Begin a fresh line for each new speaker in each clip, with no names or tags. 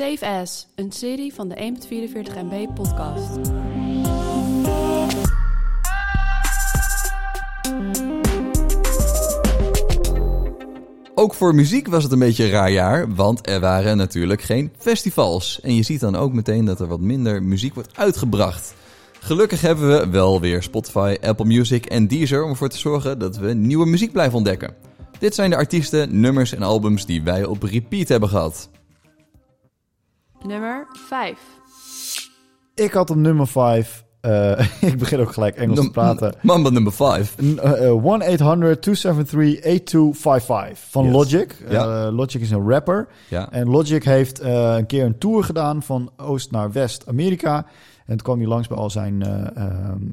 Safe As, een serie van de 1.44 MB podcast.
Ook voor muziek was het een beetje een raar jaar, want er waren natuurlijk geen festivals. En je ziet dan ook meteen dat er wat minder muziek wordt uitgebracht. Gelukkig hebben we wel weer Spotify, Apple Music en Deezer om ervoor te zorgen dat we nieuwe muziek blijven ontdekken. Dit zijn de artiesten, nummers en albums die wij op repeat hebben gehad.
Nummer 5.
Ik had op nummer 5. ik begin ook gelijk Engels te praten.
Mamba nummer 5.
Uh, uh, 1-800-273-8255 van
Yes.
Logic.
Ja.
Uh, Logic is een rapper.
Ja.
En Logic heeft uh, een keer een tour gedaan van Oost naar West-Amerika. En toen kwam hij langs bij al zijn uh,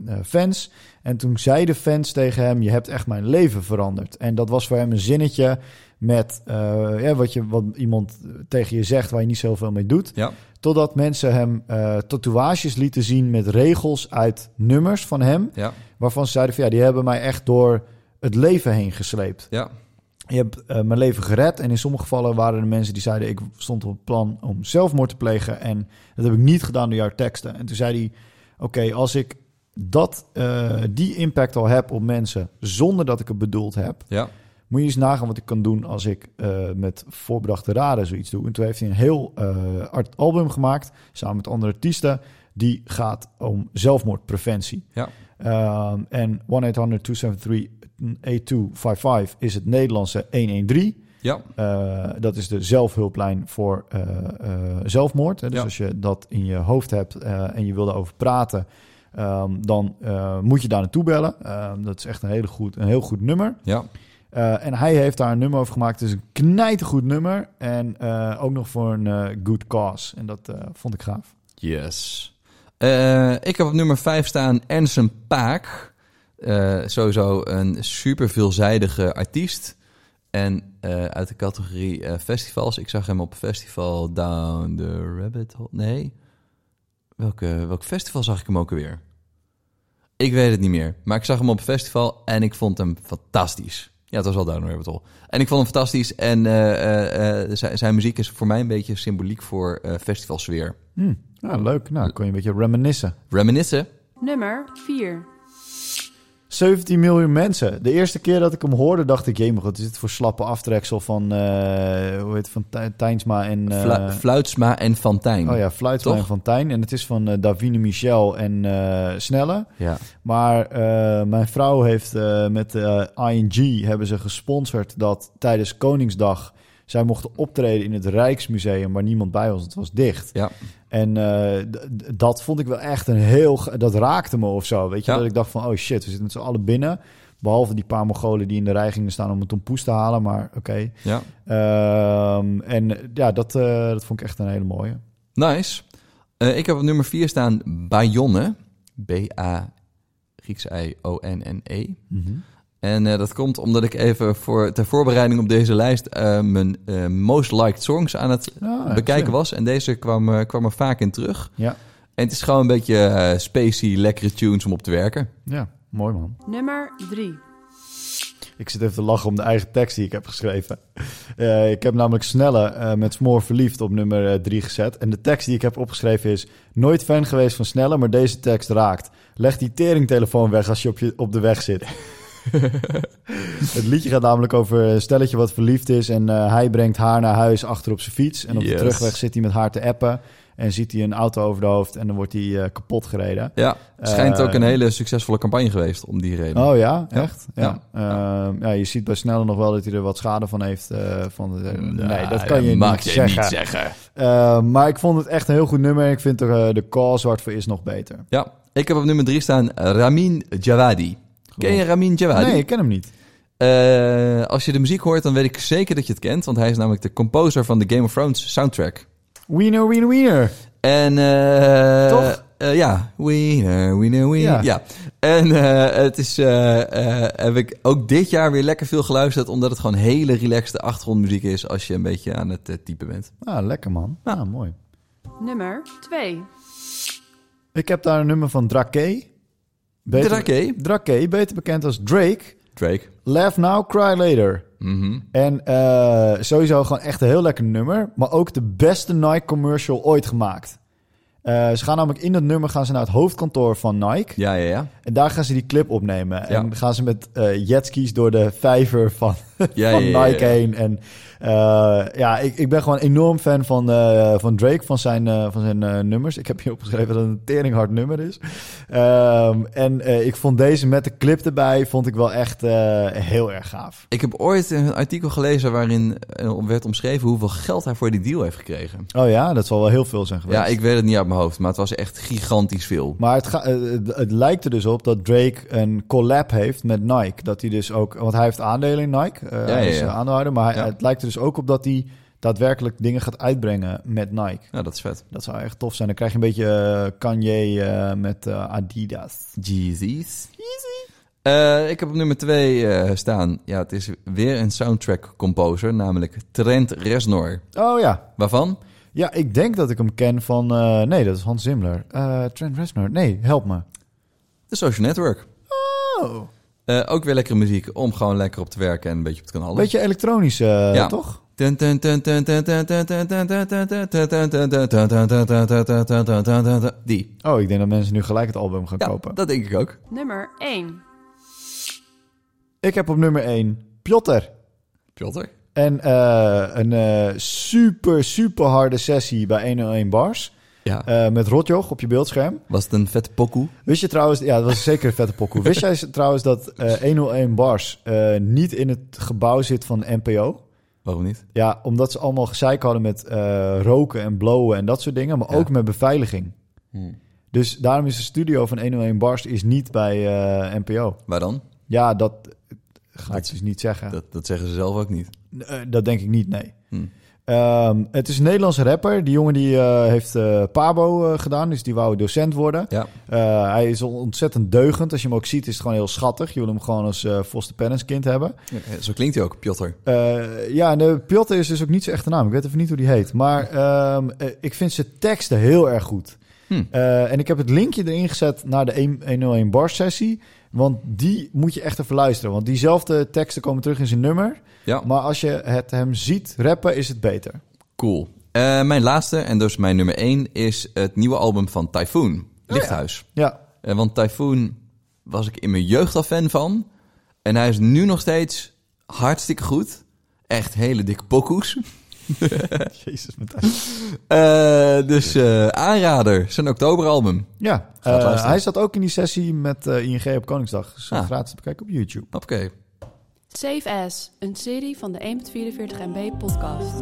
uh, fans. En toen zeiden fans tegen hem: Je hebt echt mijn leven veranderd. En dat was voor hem een zinnetje met uh, ja, wat, je, wat iemand tegen je zegt waar je niet zoveel mee doet.
Ja.
Totdat mensen hem uh, tatoeages lieten zien met regels uit nummers van hem.
Ja.
Waarvan ze zeiden: van, Ja, die hebben mij echt door het leven heen gesleept.
Ja.
Je hebt uh, mijn leven gered. En in sommige gevallen waren er mensen die zeiden: Ik stond op het plan om zelfmoord te plegen. En dat heb ik niet gedaan door jouw teksten. En toen zei hij: Oké, okay, als ik dat, die impact al heb op mensen zonder dat ik het bedoeld heb.
Ja.
Moet je eens nagaan wat ik kan doen als ik uh, met voorbedachte raden zoiets doe. En toen heeft hij een heel album gemaakt samen met andere artiesten. Die gaat om zelfmoordpreventie.
Ja.
Um, en 1-800-273-8255 is het Nederlandse 113.
Ja.
Uh, dat is de zelfhulplijn voor uh, uh, zelfmoord. Hè. Dus
Ja.
als je dat in je hoofd hebt en je wil daarover praten, um, dan moet je daar naartoe bellen. Um, dat is echt een, hele goed, een heel goed nummer.
Ja.
Uh, en hij heeft daar een nummer over gemaakt. Het is een knijtergoed nummer. En uh, ook nog voor een uh, good cause. En dat vond ik gaaf.
Yes. ik heb op nummer 5 staan Ernst Paak. sowieso een super veelzijdige artiest. En uit de categorie festivals. Ik zag hem op festival Down the Rabbit Hole. Nee. Welke, welk festival zag ik hem ook alweer? Ik weet het niet meer. Maar ik zag hem op festival en ik vond hem fantastisch. Ja, het was wel Down Rabbit Hole. En ik vond hem fantastisch. En uh, uh, zijn, zijn muziek is voor mij een beetje symboliek voor uh, festivalsfeer.
Hmm. Ja, leuk. Nou, kon je een beetje reminiscen.
Reminiscen?
Nummer 4.
17 miljoen mensen. De eerste keer dat ik hem hoorde, dacht ik... Jemig, wat is dit voor slappe aftreksel van... hoe heet het, van Tijnsma en...
Fla Fluitsma en Fantijn.
Oh ja, Fluitsma
Toch?
en Fantijn. En het is van Davine Michel en Snelle.
Ja.
Maar mijn vrouw heeft met ING... hebben ze gesponsord dat tijdens Koningsdag... zij mochten optreden in het Rijksmuseum... waar niemand bij was, het was dicht.
Ja.
En uh, dat vond ik wel echt een heel... Dat raakte me of zo, weet je.
Ja.
Dat ik dacht van, oh shit, we zitten met z'n allen binnen. Behalve die paar Mongolen die in de rij gingen staan om een tompoes te halen. Maar oké. Okay.
Ja.
Um, en ja, dat, uh, dat vond ik echt een hele mooie.
Nice. Uh, ik heb op nummer 4 staan Bayonne. B-A Grieks I-O-N-N-E.
Mm -hmm.
En uh, dat komt omdat ik even voor, ter voorbereiding op deze lijst uh, mijn uh, most liked songs aan het
Ah,
bekijken was. En deze kwam, kwam er vaak in terug.
Ja.
En het is gewoon een beetje spacey, lekkere tunes om op te werken.
Ja, mooi man.
Nummer 3.
Ik zit even te lachen om de eigen tekst die ik heb geschreven. Uh, ik heb namelijk Snelle uh, met Smoor Verliefd op nummer 3 uh, gezet. En de tekst die ik heb opgeschreven is... Nooit fan geweest van Snelle, maar deze tekst raakt. Leg die teringtelefoon weg als je op, je, op de weg zit. het liedje gaat namelijk over een stelletje wat verliefd is... en uh, hij brengt haar naar huis achter op zijn fiets. En op
Yes.
de terugweg zit hij met haar te appen... En ziet hij een auto over de hoofd en dan wordt hij uh, kapot gereden.
Ja, schijnt ook een hele succesvolle campagne geweest om die reden.
Oh ja, echt?
Ja.
Ja. Ja. Je ziet bij Snelle nog wel dat hij er wat schade van heeft. Van de,
Nou,
nee, dat kan je,
mag
niet,
je
zeggen.
niet zeggen.
Uh, maar ik vond het echt een heel goed nummer. Ik vind de, de cause waarvoor is nog beter.
Ja, ik heb op nummer 3 staan Ramin Djawadi. Ken je Ramin Djawadi?
Nee, ik ken hem niet.
Uh, als je de muziek hoort, dan weet ik zeker dat je het kent. Want hij is namelijk de composer van de Game of Thrones soundtrack.
Wiener, wiener, wiener.
En uh,
Toch?
Uh, ja, wiener, wiener, wiener. Ja. ja. En uh, het is, heb ik ook dit jaar weer lekker veel geluisterd, omdat het gewoon hele relaxte achtergrondmuziek is als je een beetje aan het typen bent.
Ah, lekker man. Ah, mooi.
Nummer 2.
Ik heb daar een nummer van Drake.
Drake?
Drake, beter bekend als Drake.
Drake.
Laugh Now, Cry Later.
Mhm.
En eh, sowieso gewoon echt een heel lekker nummer. Maar ook de beste Nike commercial ooit gemaakt. Eh, ze gaan namelijk in dat nummer gaan ze naar het hoofdkantoor van Nike.
Ja, ja, ja.
En daar gaan ze die clip opnemen.
Ja.
En gaan ze met eh jetskis door de vijver van,
Ja,
van
ja,
Nike heen. En eh, ja, ik, ik ben gewoon enorm fan van, eh, van Drake, van zijn, van zijn nummers. Ik heb hier opgeschreven dat het een teringhard nummer is. Ehm, en ik vond deze met de clip erbij, vond ik wel echt heel erg gaaf.
Ik heb ooit een artikel gelezen waarin werd omschreven hoeveel geld hij voor die deal heeft gekregen.
Oh ja, dat zal wel heel veel zijn geweest.
Ja, ik weet het niet uit mijn hoofd, maar het was echt gigantisch veel.
Maar het, ga- het, het lijkt er dus op dat Drake een collab heeft met Nike. Dat hij dus ook, want hij heeft aandelen in Nike. eh,
Ja, ja,
maar hij- het lijkt er dus ook op dat hij daadwerkelijk dingen gaat uitbrengen met Nike.
Ja, dat is vet.
Dat zou echt tof zijn. Dan krijg je een beetje eh, Kanye eh, met Adidas.
Jeezy's. Eh, ik heb op nummer twee staan. Ja, het is weer een soundtrack composer, namelijk Trent Reznor.
Oh ja.
Waarvan?
Ja, ik denk dat ik hem ken van... nee, dat is Hans Zimmer. Trent Reznor. Nee, help me.
The Social Network.
Oh.
Eh, ook weer lekkere muziek om gewoon lekker op te werken en een beetje op te knallen.
Beetje elektronisch, eh,
Ja.
toch?
Die.
Oh, ik denk dat mensen nu gelijk het album gaan
Ja,
kopen.
dat denk ik ook.
Nummer 1.
Ik heb op nummer 1 Piotr.
Piotr?
En eh, een eh, super, super harde sessie bij 101 Bars.
Ja.
eh, met Rotjoch op je beeldscherm.
Was het een vette pokoe?
Wist je trouwens... Ja, dat was zeker een vette pokoe. Wist jij trouwens dat eh 101 Bars eh, niet in het gebouw zit van NPO?
Waarom niet?
Ja, omdat ze allemaal gezeik hadden met eh, roken en blowen en dat soort dingen. Maar
Ja.
ook met beveiliging. Dus daarom is de studio van 101 Bars is niet bij eh, NPO.
Waar dan?
Ja, dat ga
Dat-
ik dus niet zeggen.
Dat, dat zeggen ze zelf ook niet.
Eh, dat denk ik niet, nee.
Hm.
Ehm, het is een Nederlandse rapper. Die jongen die eh, heeft eh, Pabo eh, gedaan, dus die wou docent worden.
Ja.
Hij is ontzettend deugend. Als je hem ook ziet, is het gewoon heel schattig. Je wil hem gewoon als eh Foster kind hebben.
Ja, Zo klinkt hij ook, Piotr.
Ja, de Piotr is dus ook niet zijn echte naam. Ik weet even niet hoe die heet. Maar ehm, eh, ik vind zijn teksten heel erg goed.
Hm.
En ik heb het linkje erin gezet naar de 1- 101 bar sessie. Want die moet je echt even luisteren. Want diezelfde teksten komen terug in zijn nummer.
Ja,
Maar als je het hem ziet rappen, is het beter.
cool. Eh, mijn laatste, en dus mijn nummer één, is het nieuwe album van Typhoon. Lichthuis.
Ja,
Eh, want Typhoon was ik in mijn jeugd al fan van. En hij is nu nog steeds hartstikke goed. Echt hele dikke pokoes.
Jezus. Met
Eh, dus eh, aanrader, zijn oktoberalbum.
ja, eh,
luisteren.
hij zat ook in die sessie met ING op Koningsdag. Dus
Ah.
gratis te bekijken op YouTube.
Oké.
Save As, een serie van de 1.44 MB podcast.